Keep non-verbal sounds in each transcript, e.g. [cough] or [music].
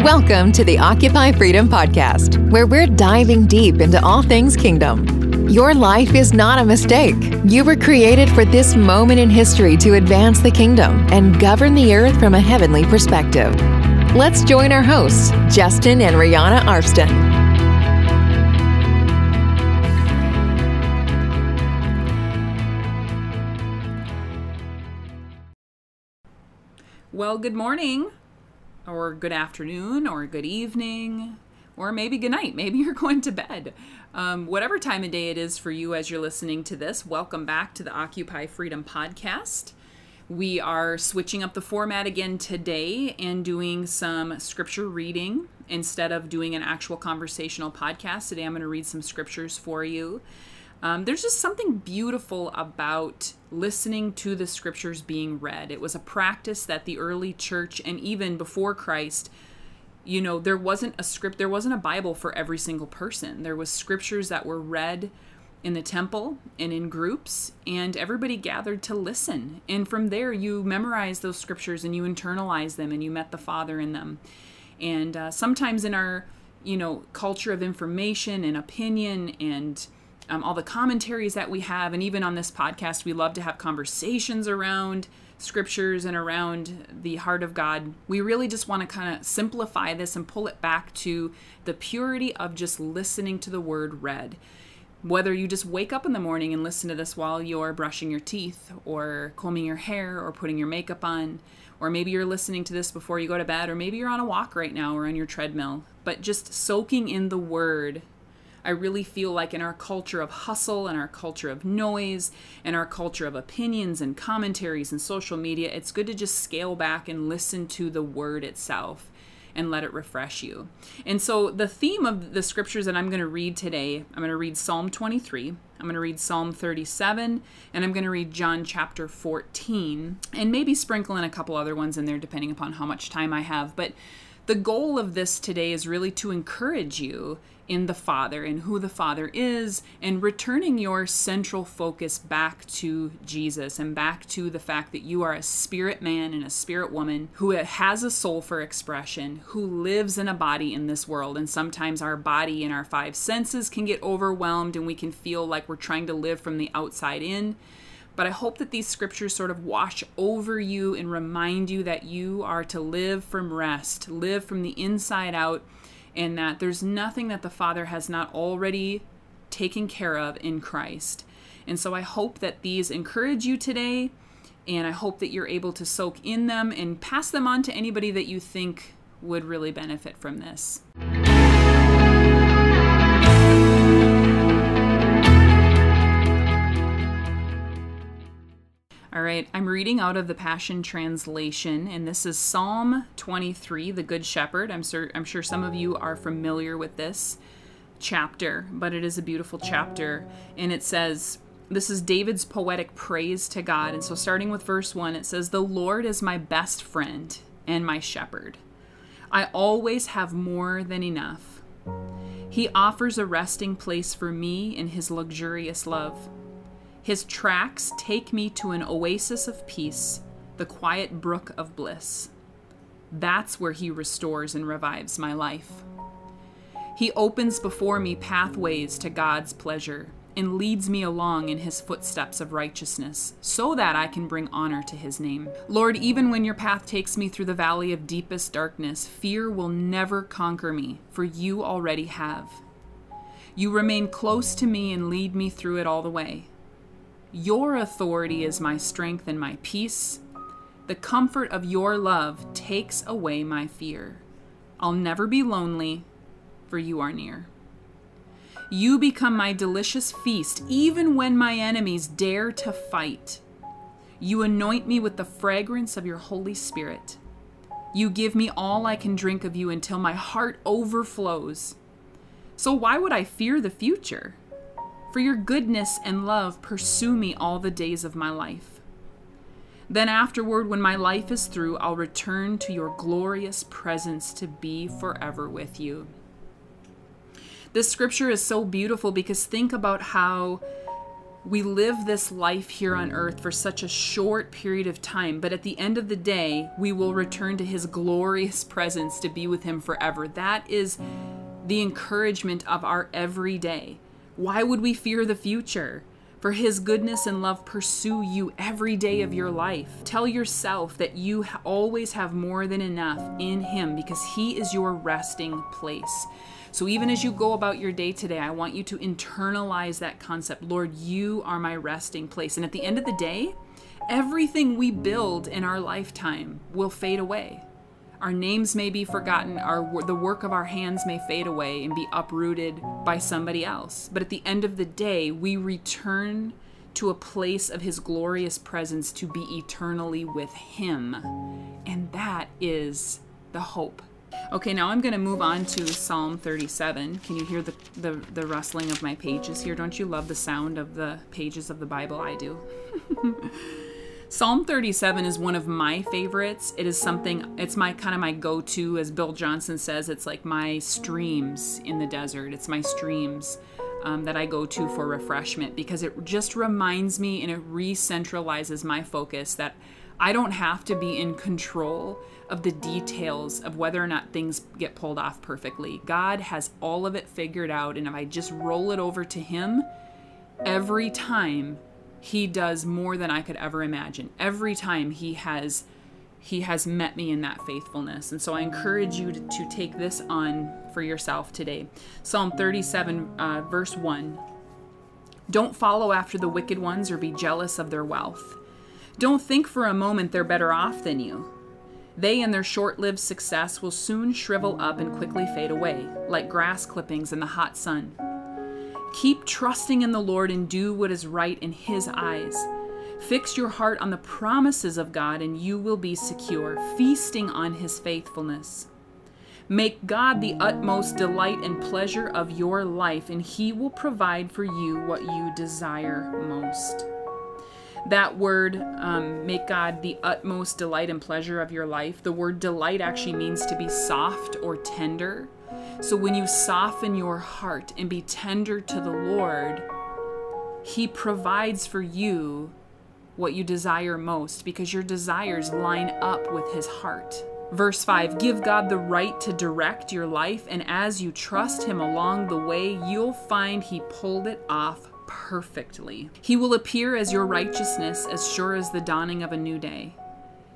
Welcome to the Occupy Freedom Podcast, where we're diving deep into all things kingdom. Your life is not a mistake. You were created for this moment in history to advance the kingdom and govern the earth from a heavenly perspective. Let's join our hosts, Justin and Rheanna Arston. Well, good morning, or good afternoon, or good evening, or maybe good night. [laughs] Maybe you're going to bed. Um, whatever time of day it is for you as you're listening to this, welcome back to the Occupy Freedom podcast. We are switching up the format again today and doing some scripture reading instead of doing an actual conversational podcast. Today I'm going to read some scriptures for you. Um, there's just something beautiful about listening to the scriptures being read. It was a practice that the early church and even before Christ, you know, there wasn't a script, there wasn't a Bible for every single person. There was scriptures that were read in the temple and in groups and everybody gathered to listen. And from there you memorize those scriptures and you internalize them and you met the Father in them. And uh, sometimes in our, you know, culture of information and opinion and um, all the commentaries that we have. And even on this podcast, we love to have conversations around scriptures and around the heart of God. We really just want to kind of simplify this and pull it back to the purity of just listening to the word read. Whether you just wake up in the morning and listen to this while you're brushing your teeth or combing your hair or putting your makeup on, or maybe you're listening to this before you go to bed, or maybe you're on a walk right now or on your treadmill, but just soaking in the word I really feel like in our culture of hustle and our culture of noise and our culture of opinions and commentaries and social media, it's good to just scale back and listen to the word itself and let it refresh you. And so, the theme of the scriptures that I'm going to read today, I'm going to read Psalm 23, I'm going to read Psalm 37, and I'm going to read John chapter 14, and maybe sprinkle in a couple other ones in there depending upon how much time I have. But the goal of this today is really to encourage you in the Father and who the Father is, and returning your central focus back to Jesus and back to the fact that you are a spirit man and a spirit woman who has a soul for expression, who lives in a body in this world. And sometimes our body and our five senses can get overwhelmed and we can feel like we're trying to live from the outside in. But I hope that these scriptures sort of wash over you and remind you that you are to live from rest, live from the inside out and that there's nothing that the Father has not already taken care of in Christ. And so I hope that these encourage you today, and I hope that you're able to soak in them and pass them on to anybody that you think would really benefit from this. All right, I'm reading out of the Passion Translation, and this is Psalm 23, the Good Shepherd. I'm sure, I'm sure some of you are familiar with this chapter, but it is a beautiful chapter. And it says, This is David's poetic praise to God. And so, starting with verse 1, it says, The Lord is my best friend and my shepherd. I always have more than enough. He offers a resting place for me in his luxurious love. His tracks take me to an oasis of peace, the quiet brook of bliss. That's where He restores and revives my life. He opens before me pathways to God's pleasure and leads me along in his footsteps of righteousness, so that I can bring honor to his name. Lord, even when your path takes me through the valley of deepest darkness, fear will never conquer me, for you already have. You remain close to me and lead me through it all the way. Your authority is my strength and my peace. The comfort of your love takes away my fear. I'll never be lonely, for you are near. You become my delicious feast, even when my enemies dare to fight. You anoint me with the fragrance of your Holy Spirit. You give me all I can drink of you until my heart overflows. So, why would I fear the future? For your goodness and love pursue me all the days of my life. Then afterward, when my life is through, I'll return to your glorious presence to be forever with you. This scripture is so beautiful because think about how We live this life here on earth for such a short period of time, but at the end of the day, we will return to his glorious presence to be with him forever. That is the encouragement of our everyday. Why would we fear the future? For his goodness and love pursue you every day of your life. Tell yourself that you always have more than enough in him because he is your resting place. So even as you go about your day today, I want you to internalize that concept. Lord, you are my resting place. And at the end of the day, everything we build in our lifetime will fade away. Our names may be forgotten, our the work of our hands may fade away and be uprooted by somebody else. But at the end of the day, we return to a place of his glorious presence to be eternally with him. And that is the hope Okay, now I'm going to move on to Psalm 37. Can you hear the, the, the, rustling of my pages here? Don't you love the sound of the pages of the Bible? I do. [laughs] Psalm 37 is one of my favorites. It is something, it's my kind of my go to, as Bill Johnson says, it's like my streams in the desert. It's my streams. Um, that I go to for refreshment because it just reminds me and it re centralizes my focus that I don't have to be in control of the details of whether or not things get pulled off perfectly. God has all of it figured out, and if I just roll it over to Him, every time He does more than I could ever imagine. Every time He has he has met me in that faithfulness. And so I encourage you to, to take this on for yourself today. Psalm 37, uh, verse 1. Don't follow after the wicked ones or be jealous of their wealth. Don't think for a moment they're better off than you. They and their short lived success will soon shrivel up and quickly fade away, like grass clippings in the hot sun. Keep trusting in the Lord and do what is right in His eyes. Fix your heart on the promises of God, and you will be secure, feasting on His faithfulness. Make God the utmost delight and pleasure of your life, and He will provide for you what you desire most that word um, make god the utmost delight and pleasure of your life the word delight actually means to be soft or tender so when you soften your heart and be tender to the lord he provides for you what you desire most because your desires line up with his heart Verse 5 Give God the right to direct your life, and as you trust Him along the way, you'll find He pulled it off perfectly. He will appear as your righteousness as sure as the dawning of a new day.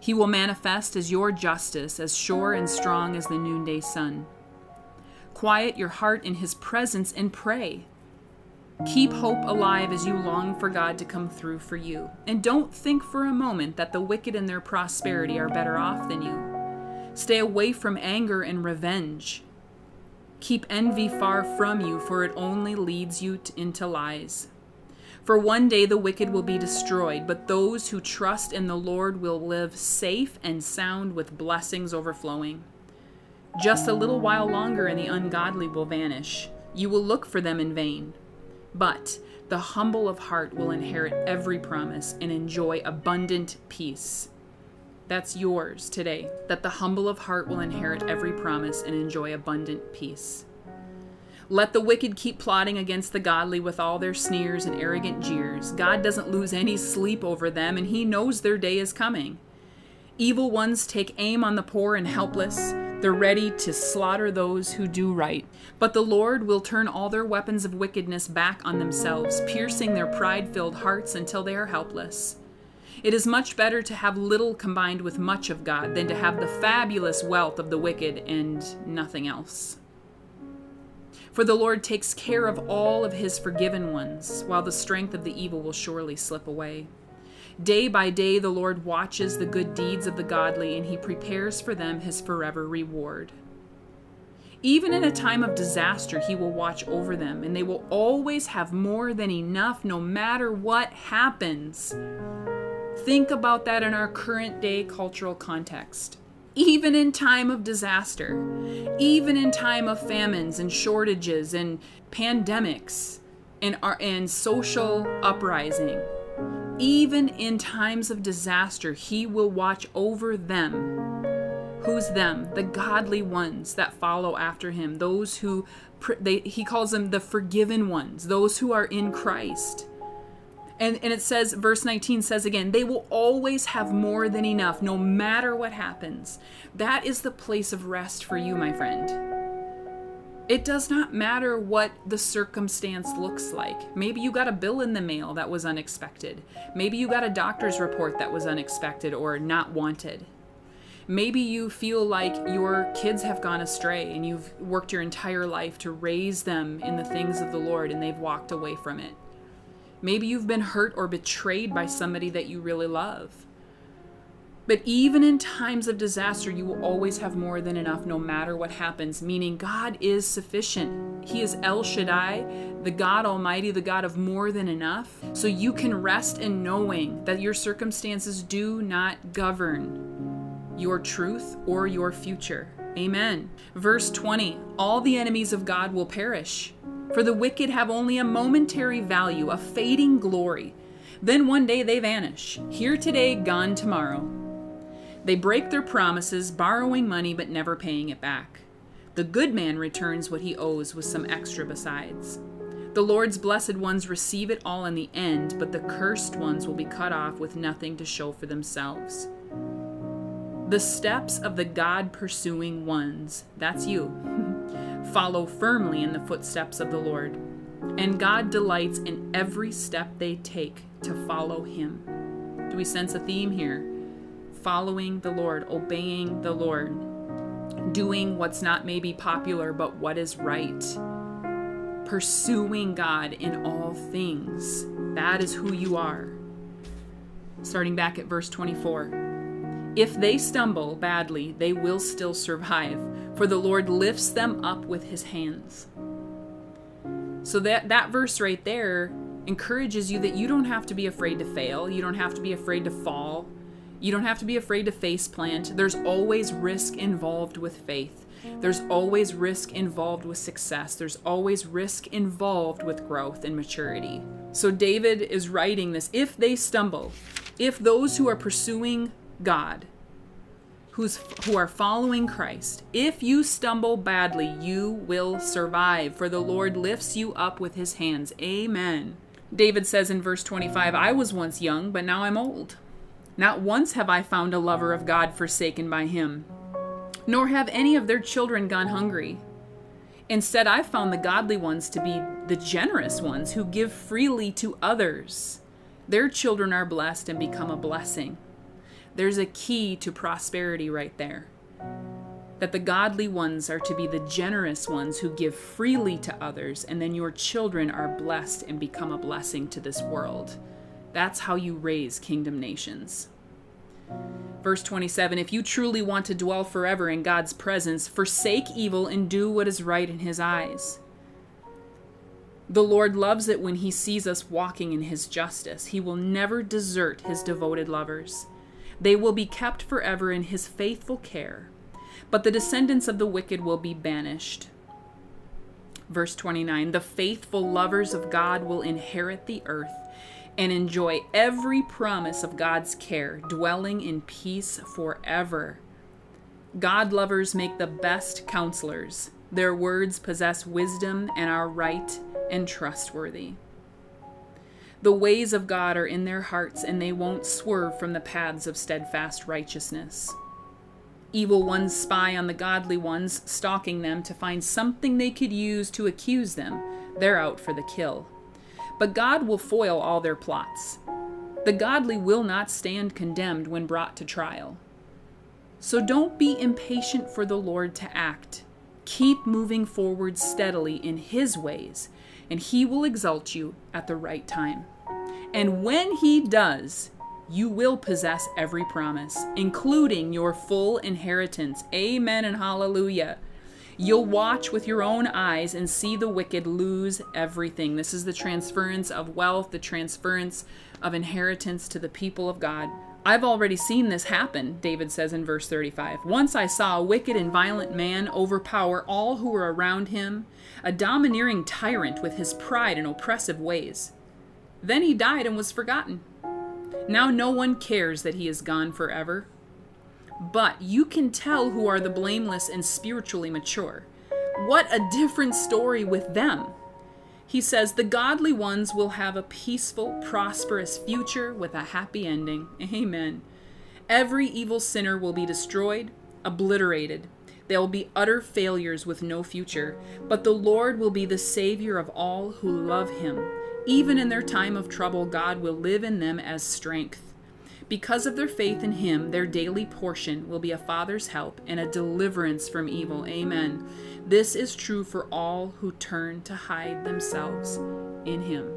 He will manifest as your justice as sure and strong as the noonday sun. Quiet your heart in His presence and pray. Keep hope alive as you long for God to come through for you. And don't think for a moment that the wicked in their prosperity are better off than you. Stay away from anger and revenge. Keep envy far from you, for it only leads you into lies. For one day the wicked will be destroyed, but those who trust in the Lord will live safe and sound with blessings overflowing. Just a little while longer, and the ungodly will vanish. You will look for them in vain. But the humble of heart will inherit every promise and enjoy abundant peace. That's yours today, that the humble of heart will inherit every promise and enjoy abundant peace. Let the wicked keep plotting against the godly with all their sneers and arrogant jeers. God doesn't lose any sleep over them, and He knows their day is coming. Evil ones take aim on the poor and helpless. They're ready to slaughter those who do right. But the Lord will turn all their weapons of wickedness back on themselves, piercing their pride filled hearts until they are helpless. It is much better to have little combined with much of God than to have the fabulous wealth of the wicked and nothing else. For the Lord takes care of all of his forgiven ones, while the strength of the evil will surely slip away. Day by day, the Lord watches the good deeds of the godly, and he prepares for them his forever reward. Even in a time of disaster, he will watch over them, and they will always have more than enough no matter what happens. Think about that in our current day cultural context. Even in time of disaster, even in time of famines and shortages and pandemics and, and social uprising, even in times of disaster, he will watch over them. Who's them? The godly ones that follow after him, those who they, he calls them the forgiven ones, those who are in Christ. And, and it says, verse 19 says again, they will always have more than enough no matter what happens. That is the place of rest for you, my friend. It does not matter what the circumstance looks like. Maybe you got a bill in the mail that was unexpected. Maybe you got a doctor's report that was unexpected or not wanted. Maybe you feel like your kids have gone astray and you've worked your entire life to raise them in the things of the Lord and they've walked away from it. Maybe you've been hurt or betrayed by somebody that you really love. But even in times of disaster, you will always have more than enough no matter what happens, meaning God is sufficient. He is El Shaddai, the God Almighty, the God of more than enough. So you can rest in knowing that your circumstances do not govern your truth or your future. Amen. Verse 20 All the enemies of God will perish, for the wicked have only a momentary value, a fading glory. Then one day they vanish, here today, gone tomorrow. They break their promises, borrowing money but never paying it back. The good man returns what he owes with some extra besides. The Lord's blessed ones receive it all in the end, but the cursed ones will be cut off with nothing to show for themselves. The steps of the God pursuing ones, that's you, [laughs] follow firmly in the footsteps of the Lord. And God delights in every step they take to follow Him. Do we sense a theme here? Following the Lord, obeying the Lord, doing what's not maybe popular, but what is right, pursuing God in all things. That is who you are. Starting back at verse 24. If they stumble badly, they will still survive, for the Lord lifts them up with his hands. So that that verse right there encourages you that you don't have to be afraid to fail, you don't have to be afraid to fall, you don't have to be afraid to face plant. There's always risk involved with faith. There's always risk involved with success. There's always risk involved with growth and maturity. So David is writing this if they stumble, if those who are pursuing God, who's who are following Christ, if you stumble badly, you will survive, for the Lord lifts you up with his hands. Amen. David says in verse 25, I was once young, but now I'm old. Not once have I found a lover of God forsaken by him, nor have any of their children gone hungry. Instead, I've found the godly ones to be the generous ones who give freely to others. Their children are blessed and become a blessing. There's a key to prosperity right there. That the godly ones are to be the generous ones who give freely to others, and then your children are blessed and become a blessing to this world. That's how you raise kingdom nations. Verse 27 If you truly want to dwell forever in God's presence, forsake evil and do what is right in his eyes. The Lord loves it when he sees us walking in his justice. He will never desert his devoted lovers. They will be kept forever in his faithful care, but the descendants of the wicked will be banished. Verse 29 The faithful lovers of God will inherit the earth and enjoy every promise of God's care, dwelling in peace forever. God lovers make the best counselors. Their words possess wisdom and are right and trustworthy. The ways of God are in their hearts, and they won't swerve from the paths of steadfast righteousness. Evil ones spy on the godly ones, stalking them to find something they could use to accuse them. They're out for the kill but God will foil all their plots. The godly will not stand condemned when brought to trial. So don't be impatient for the Lord to act. Keep moving forward steadily in His ways, and He will exalt you at the right time. And when He does, you will possess every promise, including your full inheritance. Amen and hallelujah. You'll watch with your own eyes and see the wicked lose everything. This is the transference of wealth, the transference of inheritance to the people of God. I've already seen this happen, David says in verse 35. Once I saw a wicked and violent man overpower all who were around him, a domineering tyrant with his pride and oppressive ways. Then he died and was forgotten. Now no one cares that he is gone forever. But you can tell who are the blameless and spiritually mature. What a different story with them. He says, The godly ones will have a peaceful, prosperous future with a happy ending. [laughs] Amen. Every evil sinner will be destroyed, obliterated. They will be utter failures with no future, but the Lord will be the Savior of all who love Him. Even in their time of trouble, God will live in them as strength. Because of their faith in Him, their daily portion will be a Father's help and a deliverance from evil. Amen. This is true for all who turn to hide themselves in Him.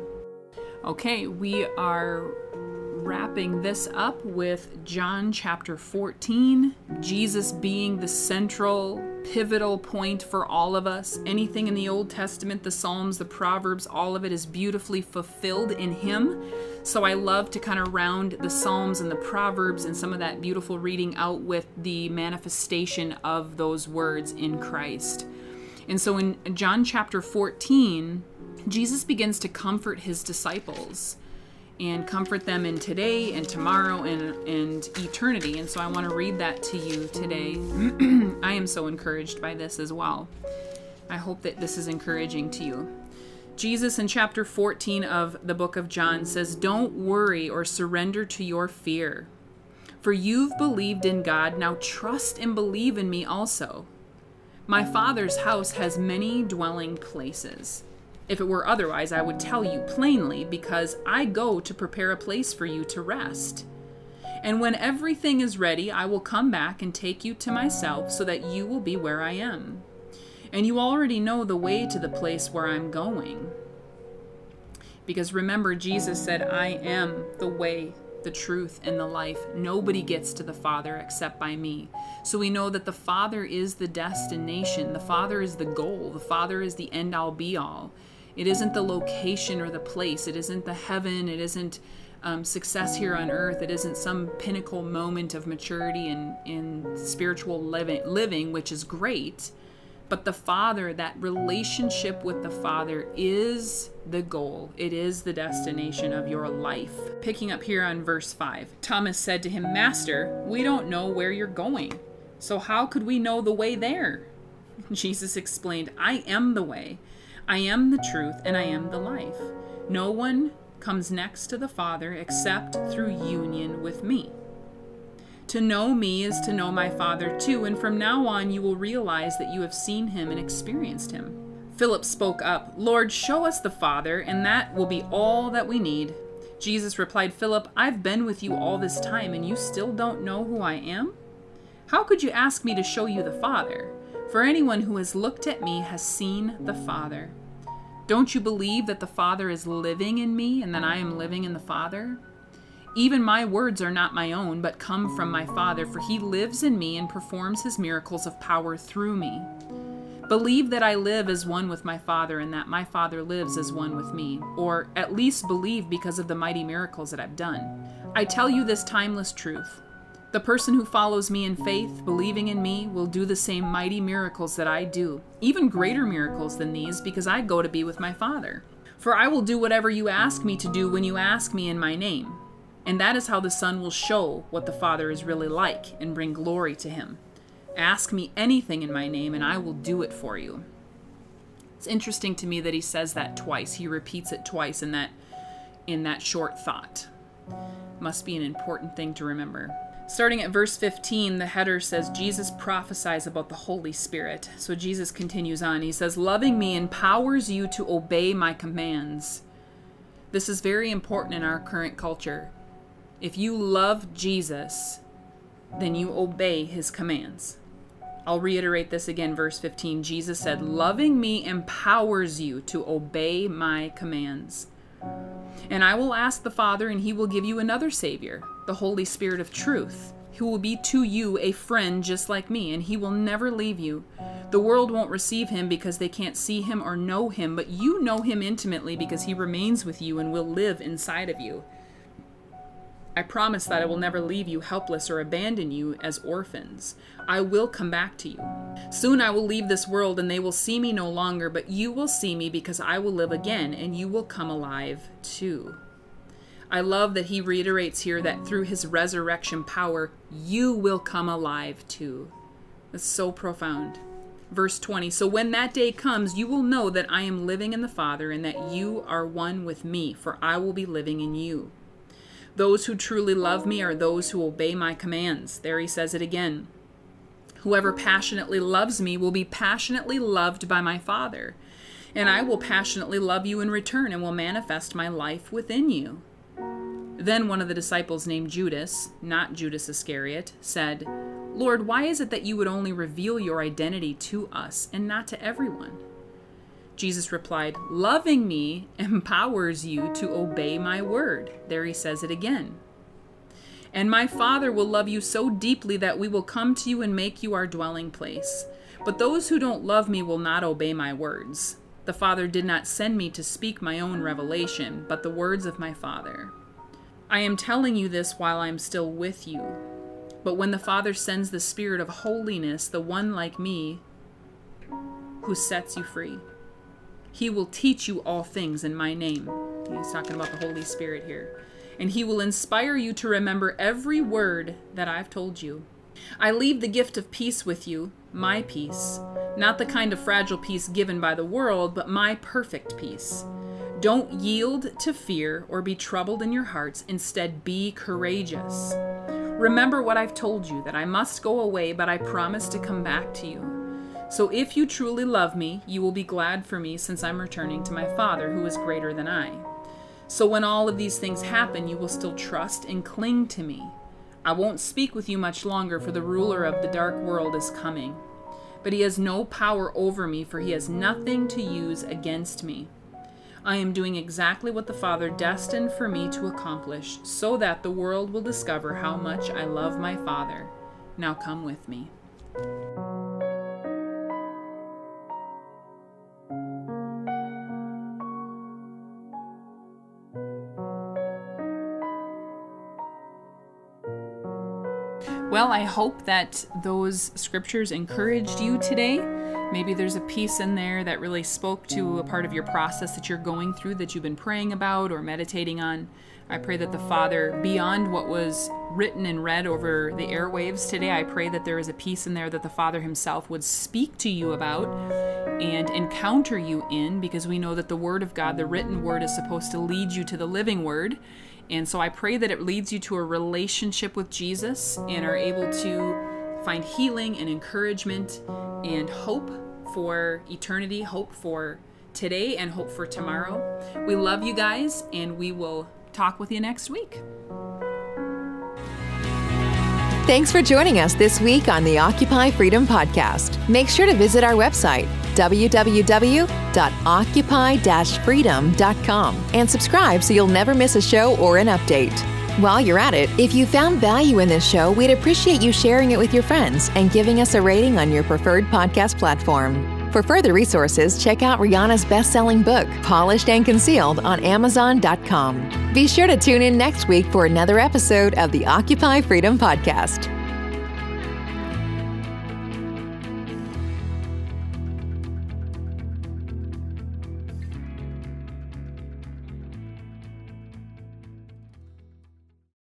Okay, we are wrapping this up with John chapter 14, Jesus being the central, pivotal point for all of us. Anything in the Old Testament, the Psalms, the Proverbs, all of it is beautifully fulfilled in Him. So I love to kind of round the Psalms and the Proverbs and some of that beautiful reading out with the manifestation of those words in Christ. And so in John chapter 14, Jesus begins to comfort his disciples and comfort them in today and tomorrow and, and eternity. And so I want to read that to you today. [clears throat] I am so encouraged by this as well. I hope that this is encouraging to you. Jesus in chapter 14 of the book of John says, Don't worry or surrender to your fear. For you've believed in God, now trust and believe in me also. My Father's house has many dwelling places. If it were otherwise, I would tell you plainly, because I go to prepare a place for you to rest. And when everything is ready, I will come back and take you to myself, so that you will be where I am. And you already know the way to the place where I'm going. Because remember, Jesus said, I am the way, the truth, and the life. Nobody gets to the Father except by me. So we know that the Father is the destination, the Father is the goal, the Father is the end all be all. It isn't the location or the place, it isn't the heaven, it isn't um, success here on earth, it isn't some pinnacle moment of maturity and in, in spiritual living, living, which is great. But the Father, that relationship with the Father is the goal. It is the destination of your life. Picking up here on verse 5 Thomas said to him, Master, we don't know where you're going. So how could we know the way there? [laughs] Jesus explained, I am the way. I am the truth and I am the life. No one comes next to the Father except through union with me. To know me is to know my Father too, and from now on you will realize that you have seen him and experienced him. Philip spoke up, Lord, show us the Father, and that will be all that we need. Jesus replied, Philip, I've been with you all this time, and you still don't know who I am? How could you ask me to show you the Father? For anyone who has looked at me has seen the Father. Don't you believe that the Father is living in me and that I am living in the Father? Even my words are not my own, but come from my Father, for he lives in me and performs his miracles of power through me. Believe that I live as one with my Father, and that my Father lives as one with me, or at least believe because of the mighty miracles that I've done. I tell you this timeless truth. The person who follows me in faith, believing in me, will do the same mighty miracles that I do, even greater miracles than these, because I go to be with my Father. For I will do whatever you ask me to do when you ask me in my name. And that is how the Son will show what the Father is really like and bring glory to him. Ask me anything in my name, and I will do it for you. It's interesting to me that he says that twice. He repeats it twice in that in that short thought. Must be an important thing to remember. Starting at verse 15, the header says Jesus prophesies about the Holy Spirit. So Jesus continues on. He says, Loving me empowers you to obey my commands. This is very important in our current culture. If you love Jesus, then you obey his commands. I'll reiterate this again, verse 15. Jesus said, Loving me empowers you to obey my commands. And I will ask the Father, and he will give you another Savior, the Holy Spirit of truth, who will be to you a friend just like me, and he will never leave you. The world won't receive him because they can't see him or know him, but you know him intimately because he remains with you and will live inside of you. I promise that I will never leave you helpless or abandon you as orphans. I will come back to you. Soon I will leave this world and they will see me no longer, but you will see me because I will live again and you will come alive too. I love that he reiterates here that through his resurrection power, you will come alive too. That's so profound. Verse 20 So when that day comes, you will know that I am living in the Father, and that you are one with me, for I will be living in you. Those who truly love me are those who obey my commands. There he says it again. Whoever passionately loves me will be passionately loved by my Father, and I will passionately love you in return and will manifest my life within you. Then one of the disciples named Judas, not Judas Iscariot, said, Lord, why is it that you would only reveal your identity to us and not to everyone? Jesus replied, Loving me [laughs] empowers you to obey my word. There he says it again. And my Father will love you so deeply that we will come to you and make you our dwelling place. But those who don't love me will not obey my words. The Father did not send me to speak my own revelation, but the words of my Father. I am telling you this while I am still with you. But when the Father sends the Spirit of holiness, the one like me, who sets you free, he will teach you all things in my name. He's talking about the Holy Spirit here and he will inspire you to remember every word that I've told you. I leave the gift of peace with you, my peace, not the kind of fragile peace given by the world, but my perfect peace. Don't yield to fear or be troubled in your hearts. Instead, be courageous. Remember what I've told you that I must go away, but I promise to come back to you. So if you truly love me, you will be glad for me since I'm returning to my Father who is greater than I. So when all of these things happen, you will still trust and cling to me. I won't speak with you much longer, for the ruler of the dark world is coming. But he has no power over me, for he has nothing to use against me. I am doing exactly what the Father destined for me to accomplish, so that the world will discover how much I love my Father. Now come with me. Well, I hope that those scriptures encouraged you today. Maybe there's a piece in there that really spoke to a part of your process that you're going through that you've been praying about or meditating on. I pray that the Father, beyond what was written and read over the airwaves today, I pray that there is a piece in there that the Father Himself would speak to you about and encounter you in, because we know that the Word of God, the written Word, is supposed to lead you to the living Word. And so I pray that it leads you to a relationship with Jesus and are able to find healing and encouragement and hope for eternity, hope for today, and hope for tomorrow. We love you guys, and we will talk with you next week. Thanks for joining us this week on the Occupy Freedom Podcast. Make sure to visit our website, www.occupy-freedom.com, and subscribe so you'll never miss a show or an update. While you're at it, if you found value in this show, we'd appreciate you sharing it with your friends and giving us a rating on your preferred podcast platform. For further resources, check out Rheanna's best selling book, Polished and Concealed, on Amazon.com. Be sure to tune in next week for another episode of the Occupy Freedom Podcast.